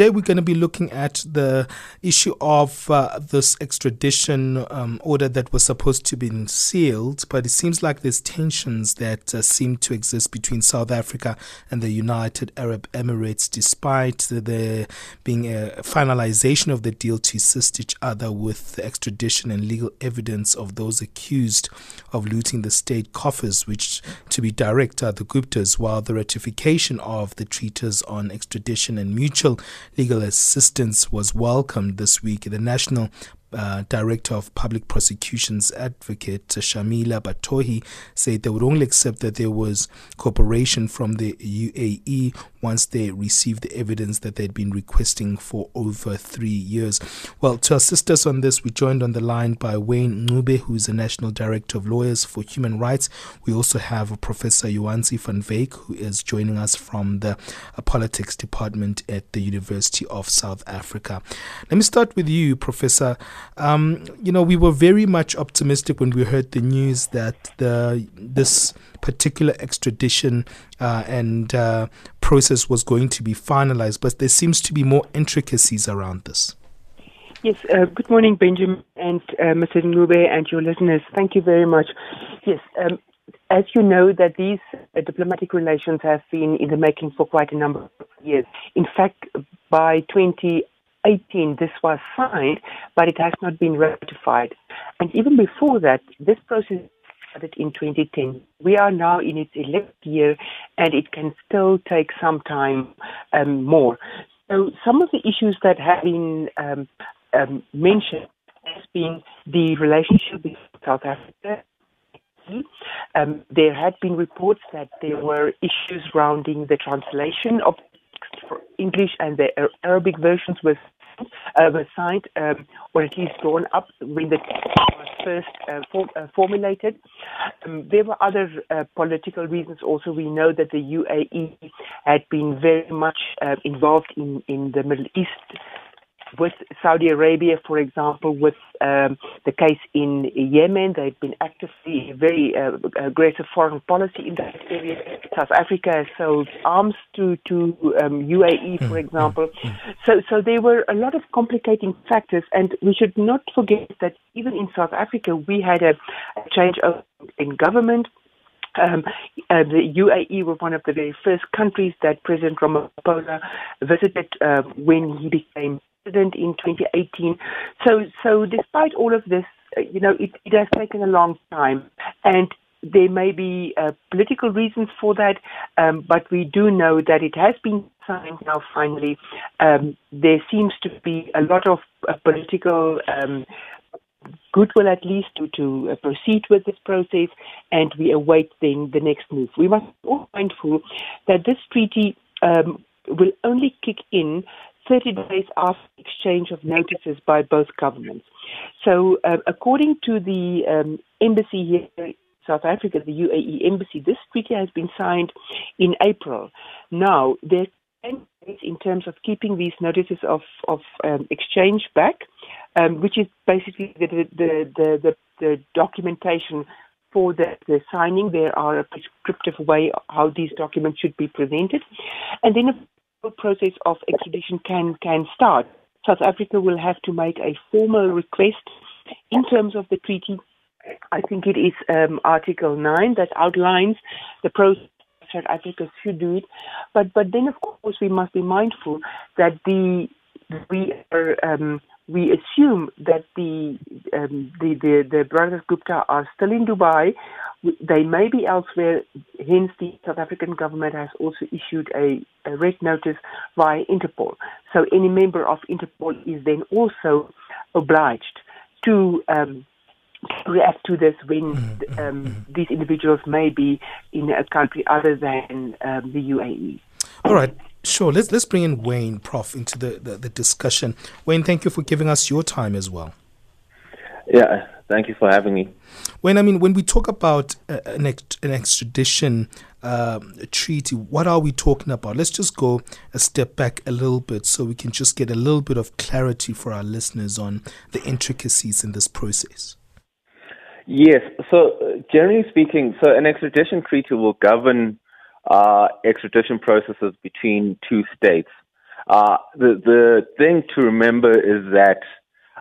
Today, we're going to be looking at the issue of uh, this extradition um, order that was supposed to be sealed, but it seems like there's tensions that uh, seem to exist between South Africa and the United Arab Emirates, despite there being a finalization of the deal to assist each other with the extradition and legal evidence of those accused of looting the state coffers, which, to be direct, are the Guptas, while the ratification of the treaties on extradition and mutual legal assistance was welcomed this week. The National uh, Director of Public Prosecutions Advocate Shamila Batohi said they would only accept that there was cooperation from the UAE once they received the evidence that they'd been requesting for over three years. Well, to assist us on this, we joined on the line by Wayne Ncube, who is the National Director of Lawyers for Human Rights. We also have Professor Jo-ansie van Wyk, who is joining us from the uh, Politics Department at the University of South Africa. Let me start with you, Professor. Um, you know, we were very much optimistic when we heard the news that the this particular extradition uh, and uh, process was going to be finalized, but there seems to be more intricacies around this. Yes, uh, good morning, Benjamin and uh, Mr. Ncube and your listeners. Thank you very much. Yes, um, as you know, that these uh, diplomatic relations have been in the making for quite a number of years. In fact, by 2018, this was signed, but it has not been ratified. And even before that, this process started in 2010. We are now in its 11th year, and it can still take some time um, more. So, some of the issues that have been um, um, mentioned has been the relationship with South Africa. Um, there had been reports that there were issues surrounding the translation of English and the Arabic versions was uh, were signed um, or at least drawn up when the was first uh, for, uh, formulated. Um, there were other uh, political reasons also. We know that the UAE had been very much uh, involved in, in the Middle East with Saudi Arabia, for example, with um, the case in Yemen, they've been actively very uh, aggressive foreign policy in that area. South Africa has sold arms to to um, UAE, for mm, example. Mm, mm. So, so there were a lot of complicating factors, and we should not forget that even in South Africa, we had a, a change of, in government. Um, uh, the UAE were one of the very first countries that President Ramaphosa visited uh, when he became in 2018. So, so despite all of this, uh, you know, it, it has taken a long time, and there may be uh, political reasons for that, um, but we do know that it has been signed now. Finally, um, there seems to be a lot of uh, political. Um, goodwill at least to, to uh, proceed with this process and we await then the next move. We must be mindful that this treaty um, will only kick in 30 days after exchange of notices by both governments. So, uh, according to the um, embassy here in South Africa, the UAE embassy, this treaty has been signed in April. Now, there in terms of keeping these notices of, of um, exchange back, um, which is basically the, the, the, the, the documentation for the, the, signing. There are a prescriptive way how these documents should be presented. And then process of extradition can, can start. South Africa will have to make a formal request in terms of the treaty. I think it is um, Article 9 that outlines the process South Africa should do it. But but then of course we must be mindful that the we are um, we assume that the, um, the, the, the brothers Gupta are still in Dubai. They may be elsewhere. Hence, the South African government has also issued a, a red notice via Interpol. So, any member of Interpol is then also obliged to um, react to this when mm-hmm. um, mm-hmm. these individuals may be in a country other than um, the UAE. All right. Sure. Let's let's bring in Wayne, Prof, into the, the, the, discussion. Wayne, thank you for giving us your time as well. Yeah, Thank you for having me. When I mean, when we talk about uh, an, an extradition uh, treaty, what are we talking about? Let's just go a step back a little bit so we can just get a little bit of clarity for our listeners on the intricacies in this process. Yes. So, uh, generally speaking, so an extradition treaty will govern uh, extradition processes between two states. Uh, the the thing to remember is that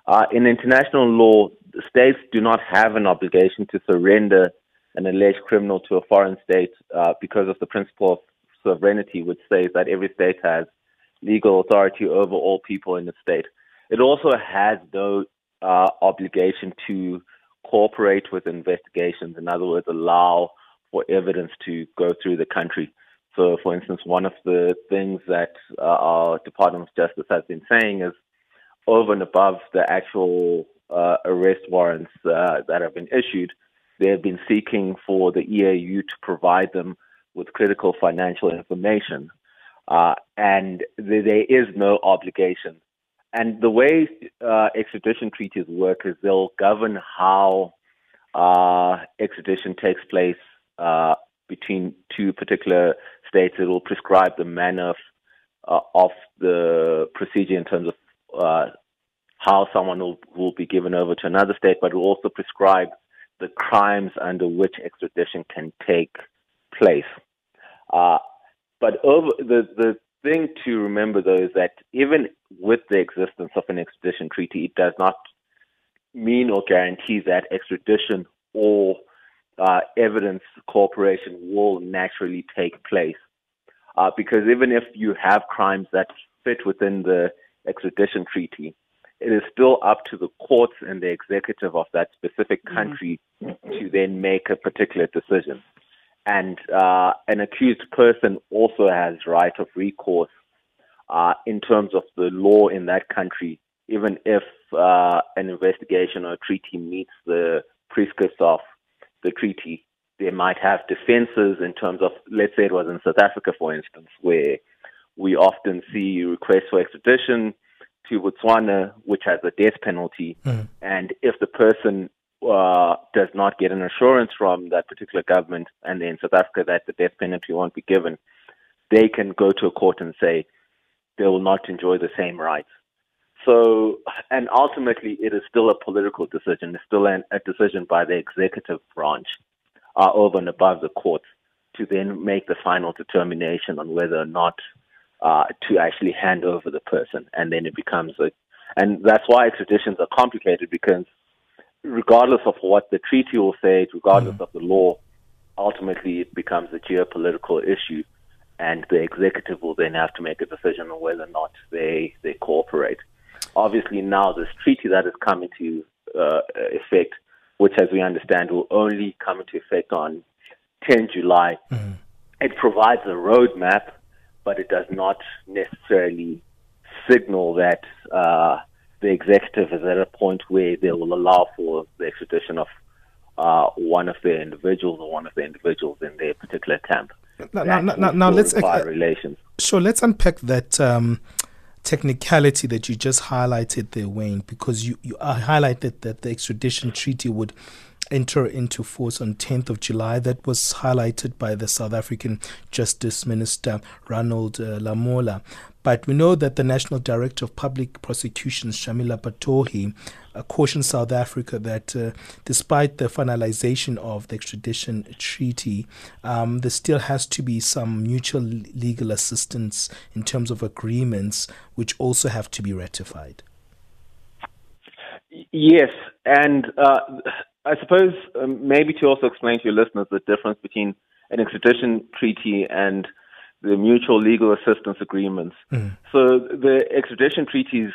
uh, in international law, states do not have an obligation to surrender an alleged criminal to a foreign state uh, because of the principle of sovereignty, which says that every state has legal authority over all people in the state. It also has no uh, obligation to cooperate with investigations. In other words, allow for evidence to go through the country. So, for instance, one of the things that uh, our Department of Justice has been saying is over and above the actual uh, arrest warrants uh, that have been issued, they have been seeking for the EAU to provide them with critical financial information. Uh, and th- there is no obligation. And the way uh, extradition treaties work is they'll govern how uh, extradition takes place uh, between two particular states. It will prescribe the manner of, uh, of the procedure in terms of uh, how someone will, will be given over to another state, but it will also prescribe the crimes under which extradition can take place. Uh, but over the, the thing to remember though is that even with the existence of an extradition treaty, it does not mean or guarantee that extradition or uh, evidence cooperation will naturally take place. Uh, because even if you have crimes that fit within the extradition treaty, it is still up to the courts and the executive of that specific mm-hmm. country mm-hmm. to then make a particular decision. And uh, an accused person also has right of recourse uh, in terms of the law in that country, even if uh, an investigation or treaty meets the prescripts of the treaty. They might have defenses in terms of, let's say it was in South Africa, for instance, where we often see requests for extradition to Botswana, which has a death penalty. Mm. And if the person uh, does not get an assurance from that particular government, and in South Africa that the death penalty won't be given, they can go to a court and say they will not enjoy the same rights. So, and ultimately, it is still a political decision. It's still an, a decision by the executive branch uh, over and above the courts to then make the final determination on whether or not uh, to actually hand over the person, and then it becomes a, and that's why extraditions are complicated because regardless of what the treaty will say, regardless mm. of the law, ultimately it becomes a geopolitical issue, and the executive will then have to make a decision on whether or not they they cooperate. Obviously, now this treaty that is coming to uh, effect, which, as we understand, will only come into effect on 10 July, mm. it provides a roadmap but it does not necessarily signal that uh, the executive is at a point where they will allow for the extradition of uh, one of their individuals or one of the individuals in their particular camp. Now, now, now, now let's uh, relations. Sure, let's unpack that um, technicality that you just highlighted there, Wayne, because you, you highlighted that the extradition treaty would enter into force on 10th of July. That was highlighted by the South African Justice Minister Ronald uh, Lamola. But we know that the National Director of Public Prosecutions, Shamila Batohi, uh, cautioned South Africa that uh, despite the finalization of the extradition treaty, um, there still has to be some mutual legal assistance in terms of agreements, which also have to be ratified. Yes, and uh, I suppose um, maybe to also explain to your listeners the difference between an extradition treaty and the mutual legal assistance agreements. Mm. So the extradition treaties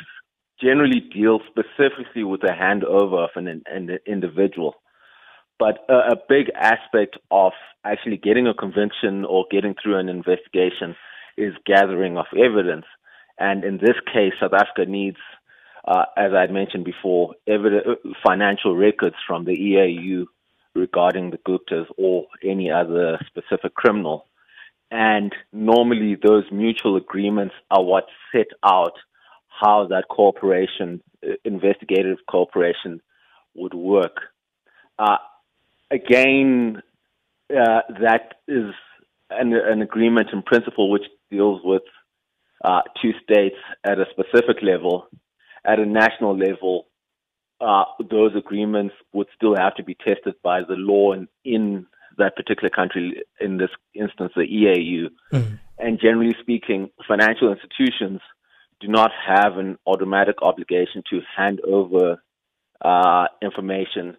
generally deal specifically with the handover of an, an individual. But a, a big aspect of actually getting a conviction or getting through an investigation is gathering of evidence. And in this case, South Africa needs uh, as I had mentioned before, evidence, financial records from the EAU regarding the Guptas or any other specific criminal. And normally those mutual agreements are what set out how that cooperation, uh, investigative cooperation, would work. Uh, again, uh, that is an, an, agreement in principle which deals with uh, two states at a specific level. At a national level, uh, those agreements would still have to be tested by the law in, in that particular country, in this instance, the EAU. Mm. And generally speaking, financial institutions do not have an automatic obligation to hand over uh, information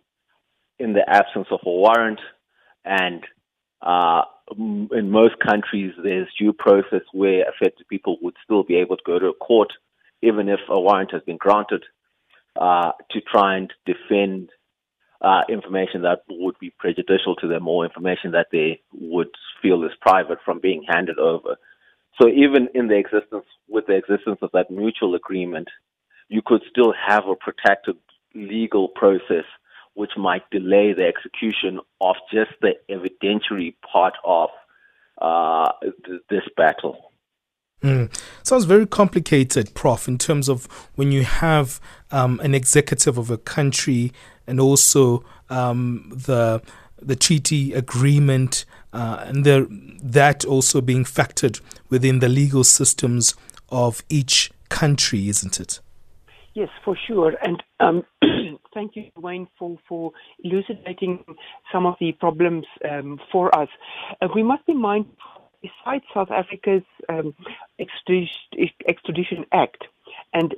in the absence of a warrant. And uh, in most countries, there's due process where affected people would still be able to go to a court, even if a warrant has been granted, uh, to try and defend uh, information that would be prejudicial to them or information that they would feel is private from being handed over. So even in the existence, with the existence of that mutual agreement, you could still have a protected legal process which might delay the execution of just the evidentiary part of uh, th- this battle. Mm. Sounds very complicated, Prof, in terms of when you have um, an executive of a country and also um, the the treaty agreement uh, and the, that also being factored within the legal systems of each country, isn't it? Yes, for sure. And um, thank you, Wayne, for, for elucidating some of the problems um, for us. Uh, we must be mindful, besides South Africa's um, extradition, Act and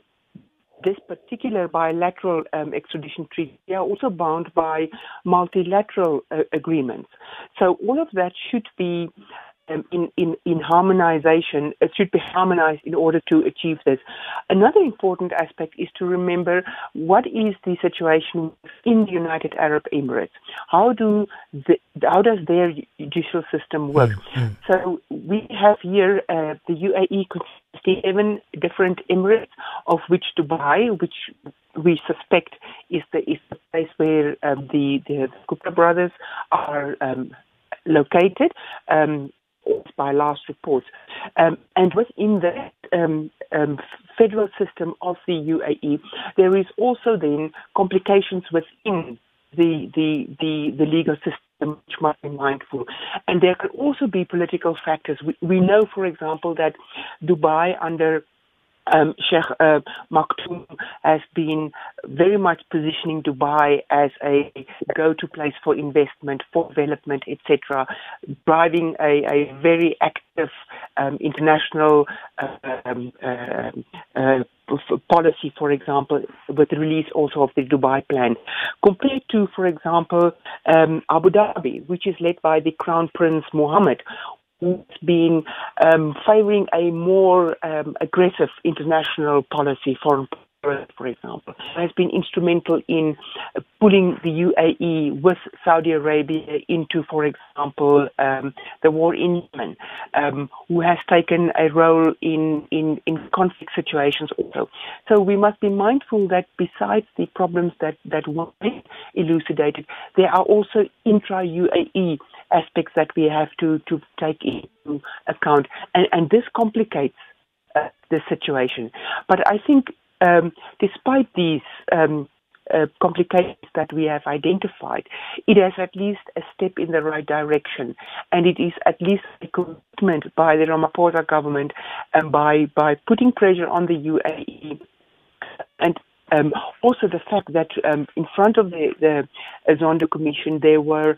this particular bilateral um, extradition treaty, they are also bound by multilateral uh, agreements. So all of that should be um, in, in, in harmonization, it should be harmonized in order to achieve this. Another important aspect is to remember what is the situation in the United Arab Emirates. How do the, how does their judicial system work? Mm-hmm. So we have here uh, the UAE consists 11 different emirates, of which Dubai, which we suspect is the is the place where um, the the Gupta brothers are um, located. Um, by last reports. Um, and within that um, um, federal system of the UAE, there is also then complications within the, the, the, the legal system which must be mindful. And there can also be political factors. We, we know, for example, that Dubai under um, Sheikh uh, Maktoum has been very much positioning Dubai as a go-to place for investment, for development, etc., driving a, a, very active um, international uh, um, uh, policy, for example, with the release also of the Dubai plan, compared to, for example, um, Abu Dhabi, which is led by the Crown Prince Mohammed, been um, favoring a more um, aggressive international policy, foreign for example, has been instrumental in pulling the UAE with Saudi Arabia into, for example, um, the war in Yemen, um, who has taken a role in, in, in conflict situations also. So we must be mindful that besides the problems that, that were elucidated, there are also intra-UAE aspects that we have to, to take into account. And, and this complicates uh, the situation. But I think um, despite these um, uh, complications that we have identified, it has at least a step in the right direction, and it is at least a commitment by the Ramaphosa government and by by putting pressure on the UAE, and um, also the fact that um, in front of the the Zondo Commission there were,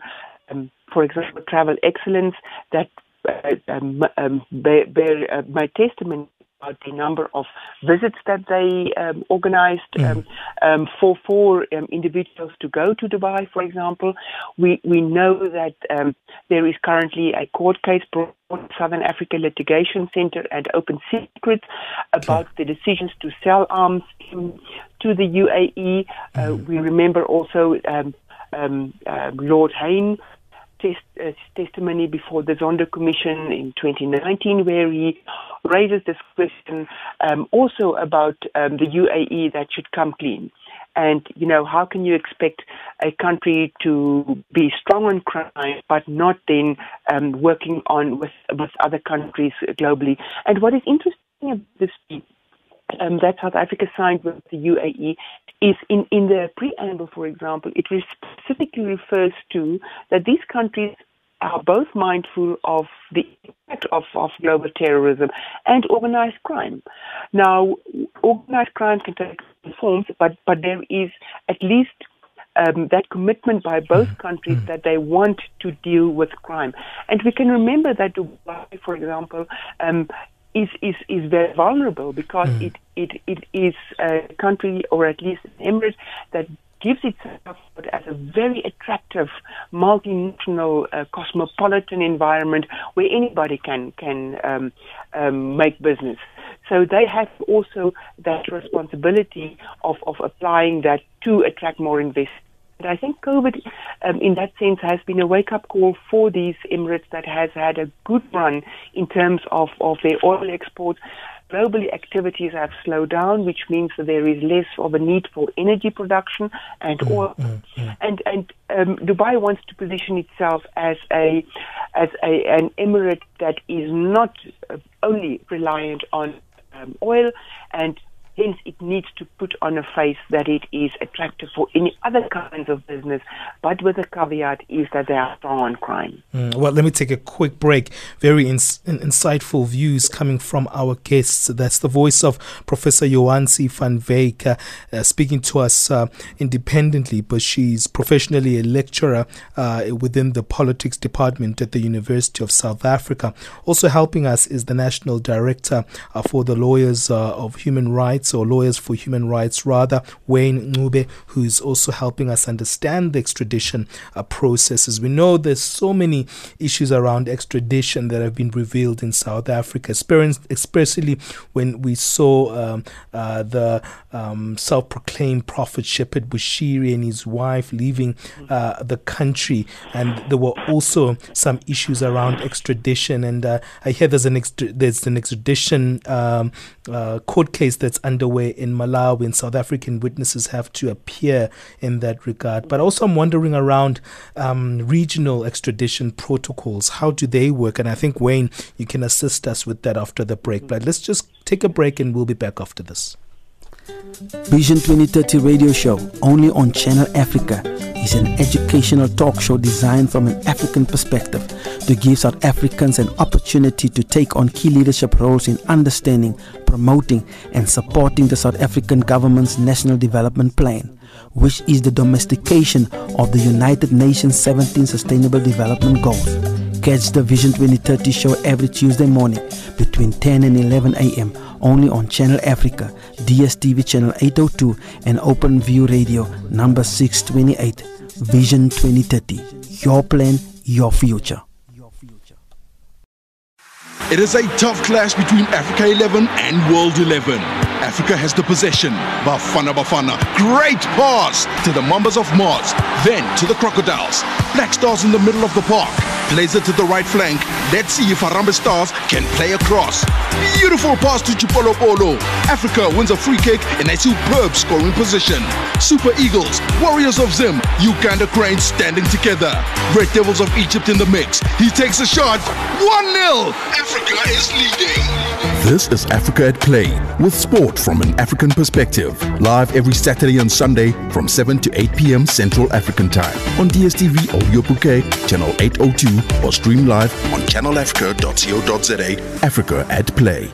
um, for example, travel excellence that uh, um, um, bear, bear uh, my testimony about the number of visits that they um, organized mm. um, um, for for um, individuals to go to Dubai, for example. We we know that um, there is currently a court case brought Southern Africa Litigation Center and Open Secrets about the decisions to sell arms to, the UAE. Uh, mm. we remember also um, uh, Lord Hain test, uh, testimony before the Zondo Commission in 2019, where he raises this question um, also about um, the UAE that should come clean. And, you know, how can you expect a country to be strong on crime, but not then um, working on with, with other countries globally? And what is interesting about this um, that South Africa signed with the UAE is in, in the preamble, for example, it specifically refers to that these countries are both mindful of the impact of, of global terrorism and organized crime. Now, organized crime can take forms, but, but there is at least um, that commitment by both countries mm. that they want to deal with crime. And we can remember that Dubai, for example, um, is, is, is very vulnerable because mm. it, it, it is a country, or at least an emirate, that gives itself as a very attractive multinational uh, cosmopolitan environment where anybody can can um, um, make business. So they have also that responsibility of, of applying that to attract more investment. I think COVID, um, in that sense, has been a wake-up call for these Emirates that has had a good run in terms of, of their oil exports, globally activities have slowed down, which means that there is less of a need for energy production and mm, oil. Mm, mm. And and um, Dubai wants to position itself as a as a, an emirate that is not only reliant on um, oil and Hence, it needs to put on a face that it is attractive for any other kinds of business, but with a caveat is that they are strong on crime. Mm, well, let me take a quick break. Very ins- insightful views coming from our guests. That's the voice of Professor Jo-ansie van uh, uh, speaking to us uh, independently, but she's professionally a lecturer uh, within the politics department at the University of South Africa. Also helping us is the National Director uh, for the Lawyers uh, of Human Rights rights or lawyers for human rights, rather, Wayne Ncube, who's also helping us understand the extradition uh, processes. We know there's so many issues around extradition that have been revealed in South Africa, especially when we saw um, uh, the um, self proclaimed prophet Shepherd Bushiri and his wife leaving uh, the country. And there were also some issues around extradition. And uh, I hear there's an, extra- there's an extradition um, uh, court case that's underway in Malawi, and South African witnesses have to appear in that regard. But also, I'm wondering around um, regional extradition protocols. How do they work? And I think, Wayne, you can assist us with that after the break. But let's just take a break and we'll be back after this. Vision 2030 radio show, only on Channel Africa, is an educational talk show designed from an African perspective to give South Africans an opportunity to take on key leadership roles in understanding, promoting, and supporting the South African government's National Development Plan, which is the domestication of the United Nations 17 Sustainable Development Goals. Catch the Vision 2030 show every Tuesday morning between 10 and 11 a.m only on Channel Africa, DSTV channel 802 and Open View Radio number 628. Vision 2030. Your plan, your future. It is a tough clash between Africa 11 and World 11. Africa has the possession. Bafana Bafana. Great pass to the Mambas of Mars. Then to the Crocodiles. Black Stars in the middle of the park plays it to the right flank. Let's see if Harambee Stars can play across. Beautiful pass to Chipolopolo. Africa wins a free kick in a superb scoring position. Super Eagles, Warriors of Zim, Uganda Cranes standing together. Red Devils of Egypt in the mix. He takes a shot. 1 0. Africa is leading. This is Africa at Play with sport from an African perspective. Live every Saturday and Sunday from 7 to 8 p.m. Central African Time on DSTV Audio Bouquet, channel 802 or stream live on channelafrica.co.za. Africa at Play.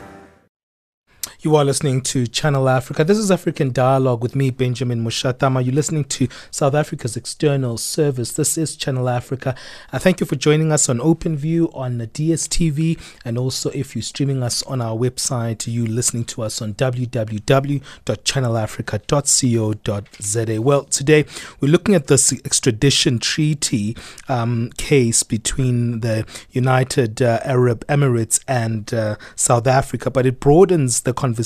You are listening to Channel Africa. This is African Dialogue with me, Benjamin Mushatama. You're listening to South Africa's external service. This is Channel Africa. I thank you for joining us on OpenView on the DSTV, and also if you're streaming us on our website, you listening to us on www.channelafrica.co.za. Well, today we're looking at this extradition treaty um, case between the United uh, Arab Emirates and uh, South Africa, but it broadens the conversation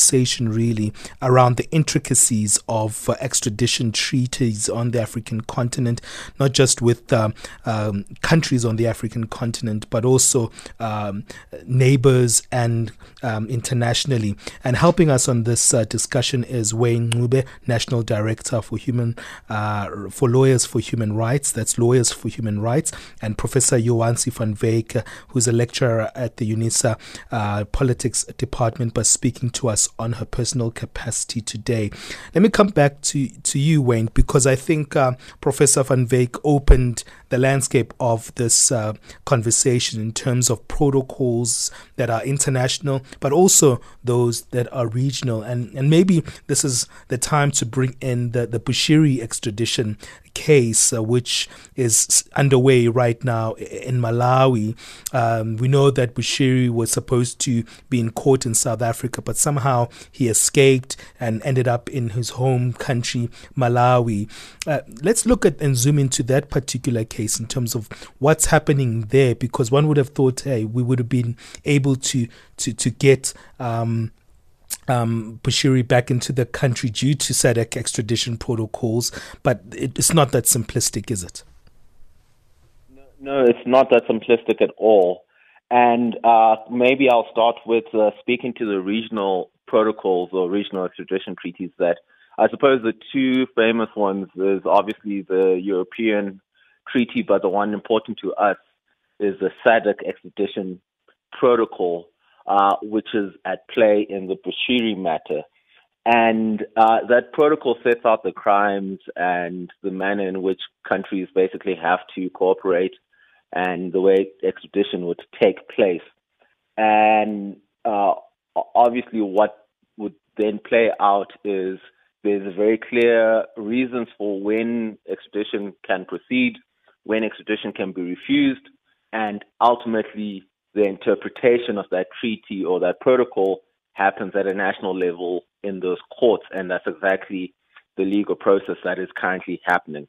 really around the intricacies of uh, extradition treaties on the African continent, not just with uh, um, countries on the African continent, but also um, neighbors and um, internationally. And helping us on this uh, discussion is Wayne Ncube, National Director for Human uh, for Lawyers for Human Rights. That's Lawyers for Human Rights, and Professor Jo-ansie van Wyk, who's a lecturer at the UNISA uh, Politics Department, but speaking to us on her personal capacity today. Let me come back to, to you, Wayne, because I think uh, Professor Van Wyk opened the landscape of this uh, conversation in terms of protocols that are international, but also those that are regional. And, and maybe this is the time to bring in the, the Bushiri extradition case, uh, which is underway right now in Malawi. Um, we know that Bushiri was supposed to be in court in South Africa, but somehow he escaped and ended up in his home country, Malawi. Uh, let's look at and zoom into that particular case in terms of what's happening there, because one would have thought, hey, we would have been able to to to get. Um, um, Bushiri back into the country due to SADC extradition protocols, but it's not that simplistic, is it? No, it's not that simplistic at all. And uh, maybe I'll start with uh, speaking to the regional protocols or regional extradition treaties that I suppose the two famous ones is obviously the European treaty, but the one important to us is the SADC extradition protocol, uh, which is at play in the Bushiri matter. And uh, that protocol sets out the crimes and the manner in which countries basically have to cooperate and the way extradition would take place. And uh, obviously, what would then play out is there's very clear reasons for when extradition can proceed, when extradition can be refused, and ultimately the interpretation of that treaty or that protocol happens at a national level in those courts, and that's exactly the legal process that is currently happening.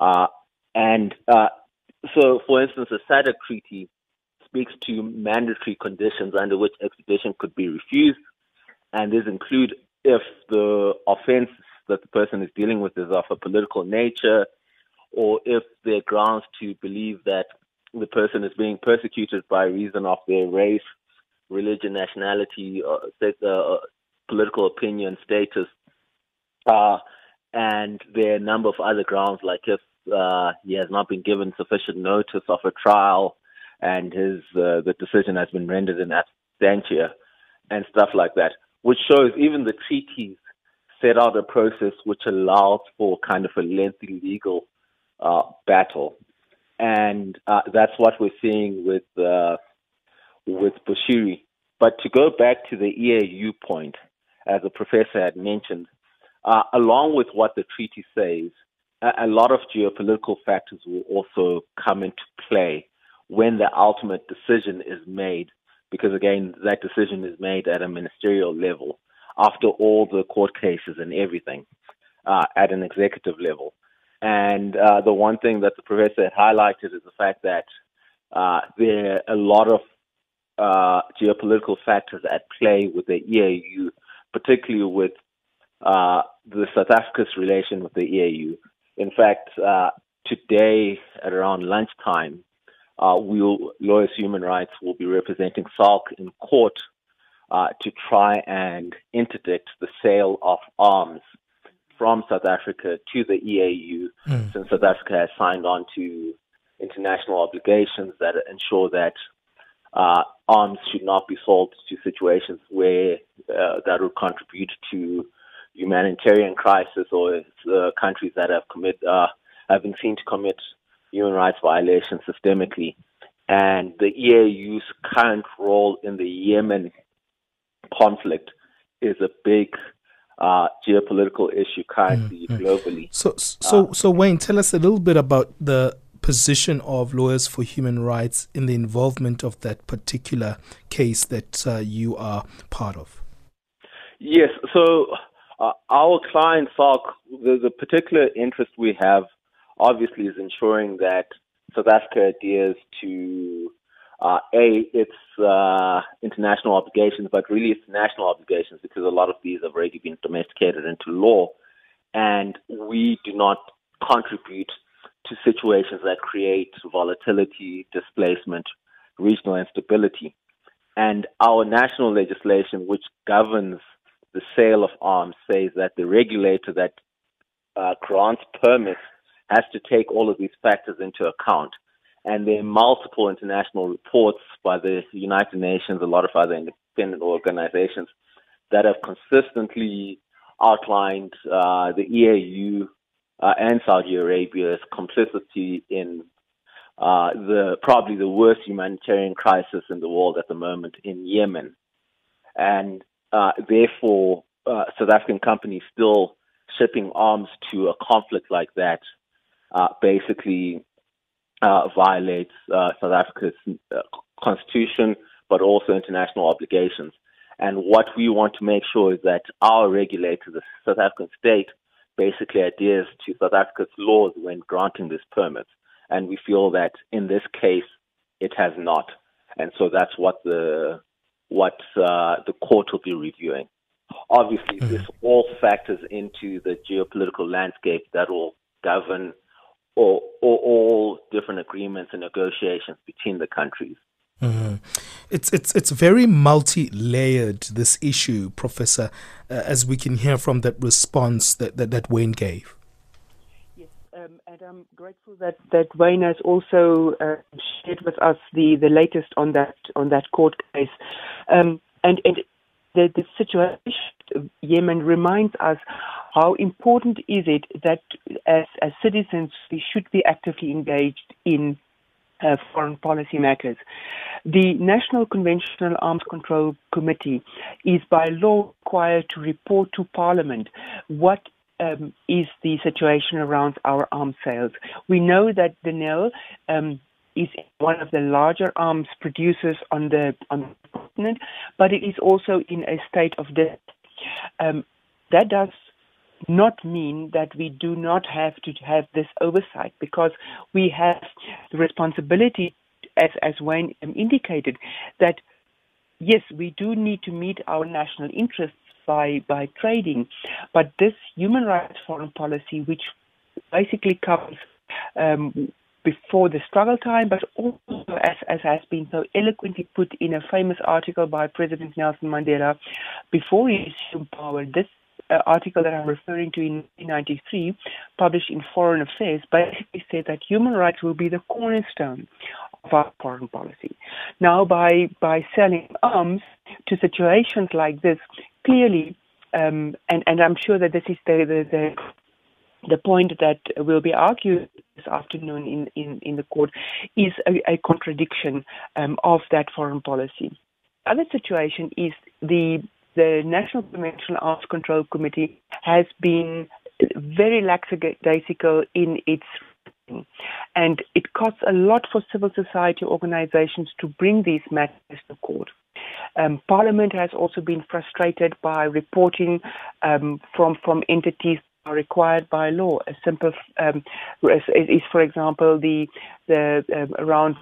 Uh, and uh, so, for instance, the SADC treaty speaks to mandatory conditions under which extradition could be refused, and these include if the offense that the person is dealing with is of a political nature, or if there are grounds to believe that the person is being persecuted by reason of their race, religion, nationality, or uh, political opinion, status, uh, and there are a number of other grounds like if uh, he has not been given sufficient notice of a trial, and his uh, the decision has been rendered in absentia, and stuff like that, which shows even the treaties set out a process which allows for kind of a lengthy legal uh, battle, and uh, that's what we're seeing with uh, with Bushiri. But to go back to the EAU point, as the professor had mentioned, uh, along with what the treaty says, a, lot of geopolitical factors will also come into play when the ultimate decision is made, because again, that decision is made at a ministerial level after all the court cases and everything uh, at an executive level. And uh, the one thing that the professor had highlighted is the fact that uh, there are a lot of uh, geopolitical factors at play with the EAU, particularly with uh, the South Africa's relation with the EAU. In fact, uh, today at around lunchtime, uh, we'll, Lawyers Human Rights will be representing SALC in court uh, to try and interdict the sale of arms from South Africa to the EAU, mm. since South Africa has signed on to international obligations that ensure that uh, arms should not be sold to situations where uh, that would contribute to humanitarian crisis or uh, countries that have commit uh, have been seen to commit human rights violations systemically. And the EAU's current role in the Yemen conflict is a big uh, geopolitical issue currently mm-hmm. globally. So, so, uh, so Wayne, tell us a little bit about the position of lawyers for human rights in the involvement of that particular case that uh, you are part of. Yes, so uh, our client SALC, the, the particular interest we have obviously is ensuring that South Africa adheres to uh, a its uh, international obligations, but really its national obligations because a lot of these have already been domesticated into law, and we do not contribute to situations that create volatility, displacement, regional instability. And our national legislation, which governs the sale of arms says that the regulator that uh, grants permits has to take all of these factors into account. And there are multiple international reports by the United Nations, a lot of other independent organizations that have consistently outlined uh, the EAU uh, and Saudi Arabia's complicity in uh, the probably the worst humanitarian crisis in the world at the moment in Yemen, and uh, therefore uh, South African companies still shipping arms to a conflict like that uh, basically uh, violates South Africa's constitution, but also international obligations. And what we want to make sure is that our regulator, the South African state, basically adheres to South Africa's laws when granting this permit. And we feel that in this case, it has not. And so that's what the what uh, the court will be reviewing. Obviously, mm-hmm. this all factors into the geopolitical landscape that will govern all, all, all different agreements and negotiations between the countries. Mm-hmm. It's it's it's very multi-layered this issue, Professor, uh, as we can hear from that response that that, that Wayne gave. Yes, um, and I'm grateful that, that Wayne has also uh, shared with us the, the latest on that on that court case, um, and and the, the situation of Yemen reminds us how important is it that as as citizens we should be actively engaged in uh, foreign policy matters. The National Conventional Arms Control Committee is by law required to report to Parliament what um, is the situation around our arms sales. We know that Denel um, is one of the larger arms producers on the on the continent, but it is also in a state of debt. Um, that does not mean that we do not have to have this oversight because we have the responsibility, as, as Wayne indicated, that yes, we do need to meet our national interests by, by trading, but this human rights foreign policy, which basically comes um, before the struggle time, but also, as, as has been so eloquently put in a famous article by President Nelson Mandela before he assumed power, this uh, article that I'm referring to in 1993, published in Foreign Affairs, basically said that human rights will be the cornerstone of our foreign policy. Now, by by selling arms to situations like this, clearly, um, and and I'm sure that this is the the, the the point that will be argued this afternoon in, in, in the court is a, a contradiction um, of that foreign policy. The other situation is the the National Conventional Arms Control Committee has been very lackadaisical in its and it costs a lot for civil society organizations to bring these matters to court. Um, Parliament has also been frustrated by reporting um, from from entities are required by law. A simple um, is, for example, the the um, around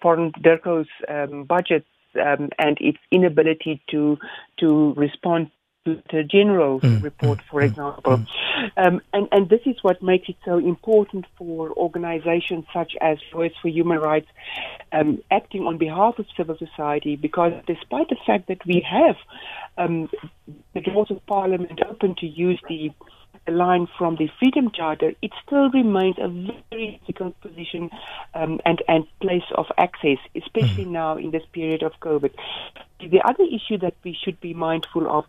foreign DIRCO's um, budget um, and its inability to to respond to the general mm, report, for mm, example. Mm. Um, and, and this is what makes it so important for organizations such as Voice for Human Rights um, acting on behalf of civil society, because despite the fact that we have um, the doors of Parliament open to use the line from the Freedom Charter, it still remains a very difficult position um, and, and place of access, especially mm. now in this period of COVID. The other issue that we should be mindful of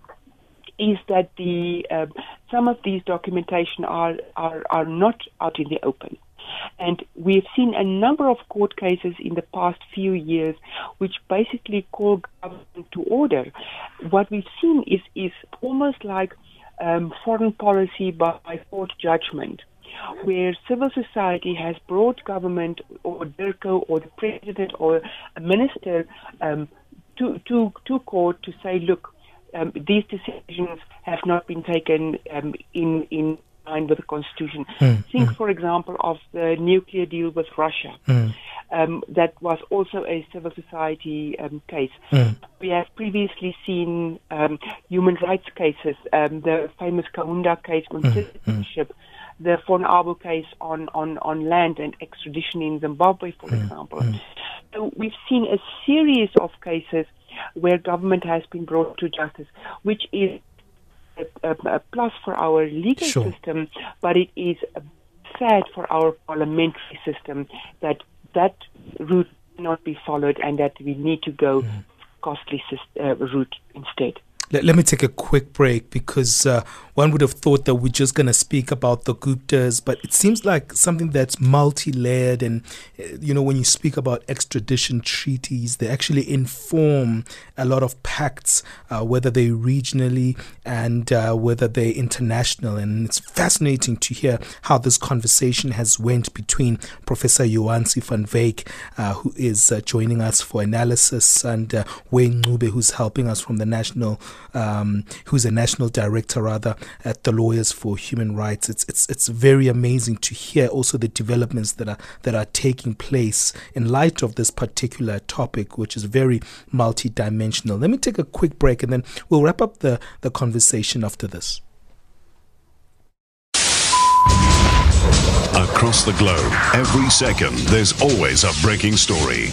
is that the um, some of these documentation are, are are not out in the open. And we've seen a number of court cases in the past few years which basically call government to order. What we've seen is, is almost like um, foreign policy by court judgment, where civil society has brought government or DIRCO or the president or a minister um, to, to, to court to say, look, um, these decisions have not been taken um, in, in line with the constitution. Mm, Think, mm. for example, of the nuclear deal with Russia. Mm. Um, that was also a civil society um, case. Mm. We have previously seen um, human rights cases, um, the famous Kaunda case on mm, citizenship, the Von case on, on, on land and extradition in Zimbabwe, for example. So we've seen a series of cases where government has been brought to justice, which is a, a, plus for our legal sure. system, but it is sad for our parliamentary system that that route not be followed and that we need to go mm. costly uh, route instead. Let, let me take a quick break because uh, one would have thought that we're just going to speak about the Guptas, but it seems like something that's multi layered. And, uh, you know, when you speak about extradition treaties, they actually inform a lot of pacts, uh, whether they're regionally and uh, whether they're international. And it's fascinating to hear how this conversation has went between Professor Jo-ansie van Wyk, uh, who is uh, joining us for analysis, and Wayne Ncube, who's helping us from the National um, who's a national director rather at the Lawyers for Human Rights. It's it's it's very amazing to hear also the developments that are that are taking place in light of this particular topic, which is very multidimensional. Let me take a quick break and then we'll wrap up the, the conversation after this. Across the globe, every second, there's always a breaking story.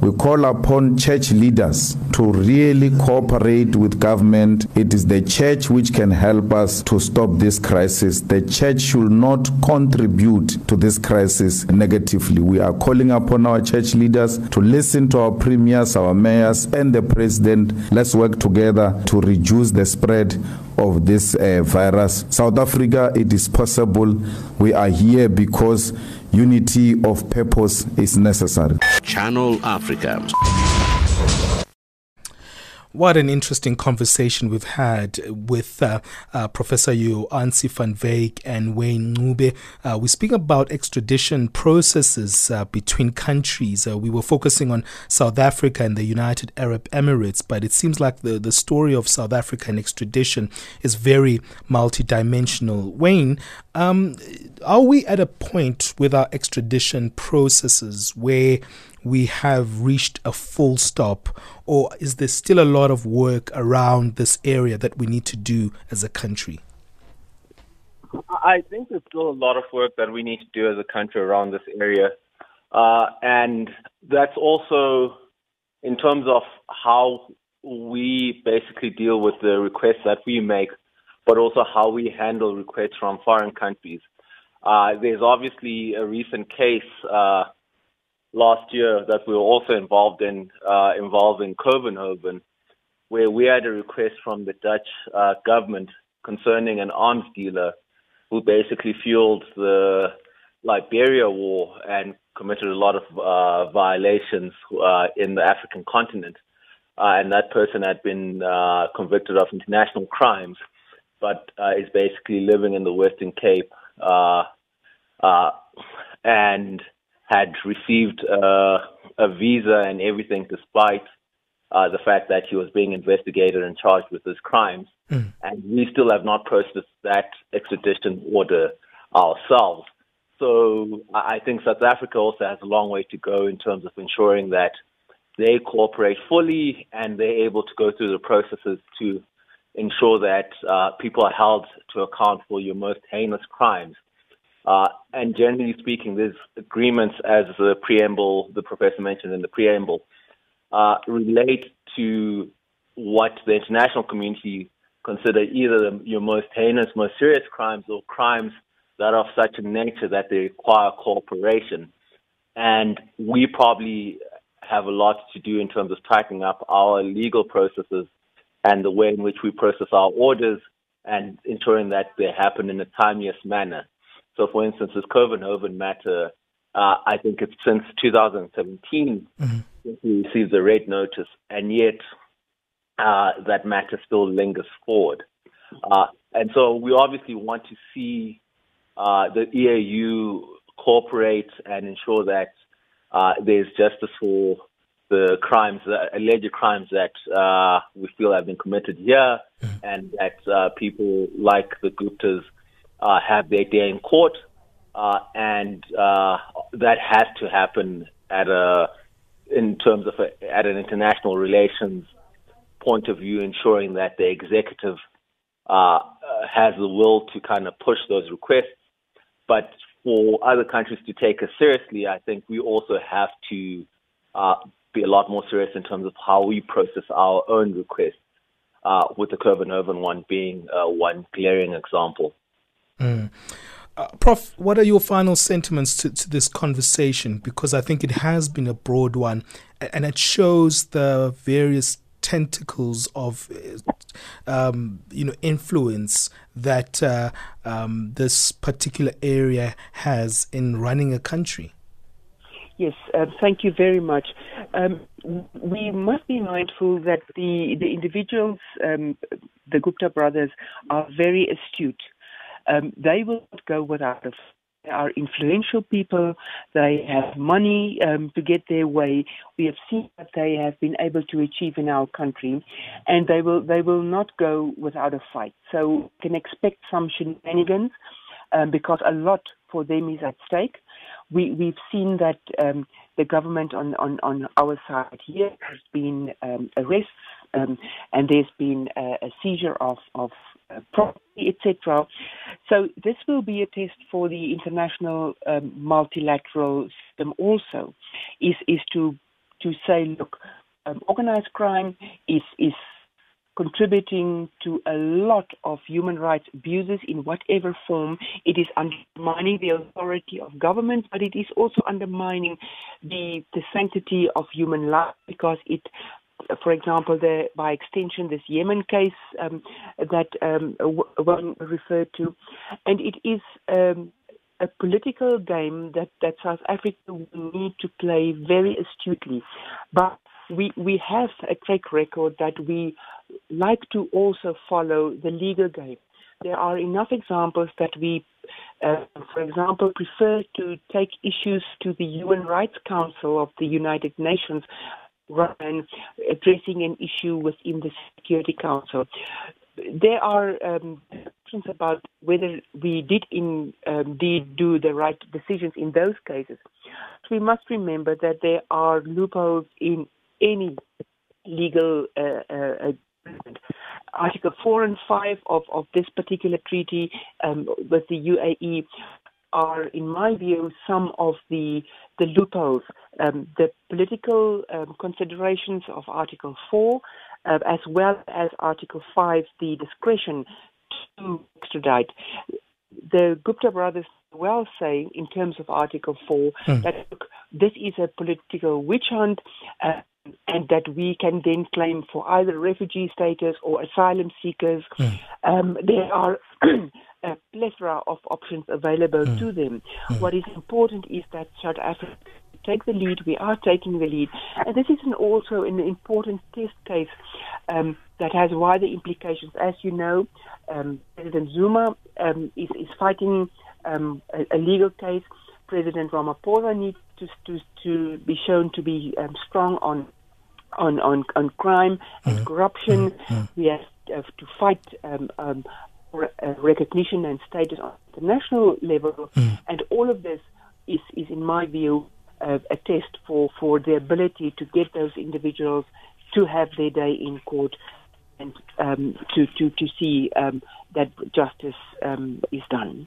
We call upon church leaders to really cooperate with government. It is the church which can help us to stop this crisis. The church should not contribute to this crisis negatively. We are calling upon our church leaders to listen to our premiers, our mayors, and the president. Let's work together to reduce the spread of this uh, virus. South Africa, it is possible. We are here because unity of purpose is necessary. Channel Africa. What an interesting conversation we've had with uh, uh, Professor Jo-ansie van Wyk and Wayne Ncube. Uh, we speak about extradition processes uh, between countries. Uh, we were focusing on South Africa and the United Arab Emirates, but it seems like the, the story of South Africa and extradition is very multidimensional. Wayne, um, are we at a point with our extradition processes where we have reached a full stop, or is there still a lot of work around this area that we need to do as a country? I think there's still a lot of work that we need to do as a country around this area. Uh, and that's also in terms of how we basically deal with the requests that we make, but also how we handle requests from foreign countries. Uh, there's obviously a recent case uh, last year that we were also involved in, uh, involving Kouwenhoven, where we had a request from the Dutch uh, government concerning an arms dealer who basically fueled the Liberia war and committed a lot of uh, violations uh, in the African continent. Uh, and that person had been uh, convicted of international crimes, but is basically living in the Western Cape. and had received uh, a visa and everything despite uh, the fact that he was being investigated and charged with his crimes. Mm. And we still have not processed that extradition order ourselves. So I think South Africa also has a long way to go in terms of ensuring that they cooperate fully and they're able to go through the processes to ensure that uh, people are held to account for your most heinous crimes. Uh, and generally speaking, there's agreements as the preamble, the professor mentioned in the preamble, uh, relate to what the international community consider either your most heinous, most serious crimes or crimes that are of such a nature that they require cooperation. And we probably have a lot to do in terms of tightening up our legal processes and the way in which we process our orders and ensuring that they happen in a timeliest manner. So, for instance, this Kouwenhoven matter, uh, I think it's since 2017 mm-hmm. we received the red notice, and yet uh, that matter still lingers forward. Uh, and so we obviously want to see uh, the EAU cooperate and ensure that uh, there's justice for the crimes, uh, alleged crimes that uh, we feel have been committed here, mm-hmm. and that uh, people like the Guptas uh, have their day in court, uh, and uh, that has to happen at a in terms of a, at an international relations point of view, ensuring that the executive uh, has the will to kind of push those requests. But for other countries to take us seriously, I think we also have to uh, be a lot more serious in terms of how we process our own requests, uh, with the Kouwenhoven one being uh, one glaring example. Mm. Uh, Prof, what are your final sentiments to, to this conversation? Because I think it has been a broad one and it shows the various tentacles of um, you know influence that uh, um, this particular area has in running a country. Yes, uh, thank you very much. Um, we must be mindful that the the individuals, um, the Gupta brothers, are very astute. Um, they will not go without a they are influential people. They have money um, to get their way. We have seen what they have been able to achieve in our country, and they will they will not go without a fight. So can expect some shenanigans um, because a lot for them is at stake. We we've seen that um, the government on, on on our side here has been um, arrests um, and there's been a, a seizure of of uh, property, etc. So this will be a test for the international um, multilateral system also, is is to to say, look, um, organized crime is is contributing to a lot of human rights abuses in whatever form. It is undermining the authority of government, but it is also undermining the, the sanctity of human life because it for example, the, by extension, this Yemen case um, that um, one referred to, and it is um, a political game that, that South Africa will need to play very astutely. But we we have a track record that we like to also follow the legal game. There are enough examples that we, uh, for example, prefer to take issues to the Human Rights Council of the United Nations rather than addressing an issue within the Security Council. There are um, questions about whether we did indeed um, do the right decisions in those cases. We must remember that there are loopholes in any legal uh, uh. Article 4 and 5 of, of this particular treaty um, with the UAE are, in my view, some of the the loopholes. Um, the political um, considerations of Article 4, uh, as well as Article 5, the discretion to extradite. The Gupta brothers well say, in terms of Article 4, mm. that look, this is a political witch hunt. Uh, and that we can then claim for either refugee status or asylum seekers. Mm. Um, there are a plethora of options available mm. to them. Mm. What is important is that South Africa take the lead. We are taking the lead, and this is an also an important test case um, that has wider implications. As you know, um, President Zuma um, is, is, fighting um, a, a, legal case. President Ramaphosa needs to, to, to be shown to be um, strong on on on, on crime and mm. corruption. Mm. We have, have, to fight um, um, uh, recognition and status on the national level, mm. and all of this is, is in my view, uh, a test for, for the ability to get those individuals to have their day in court and um, to, to, to see um, that justice um, is done.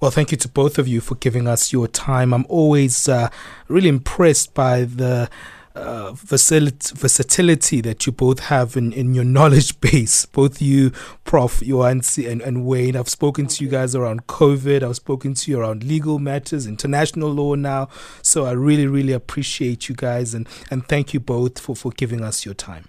Well, thank you to both of you for giving us your time. I'm always uh, really impressed by the uh, versatility that you both have in, in your knowledge base, both you, Prof. Jo-ansie and, and Wayne. I've spoken to you guys around COVID, I've spoken to you around legal matters, international law now. So I really, really appreciate you guys and, and thank you both for, for giving us your time.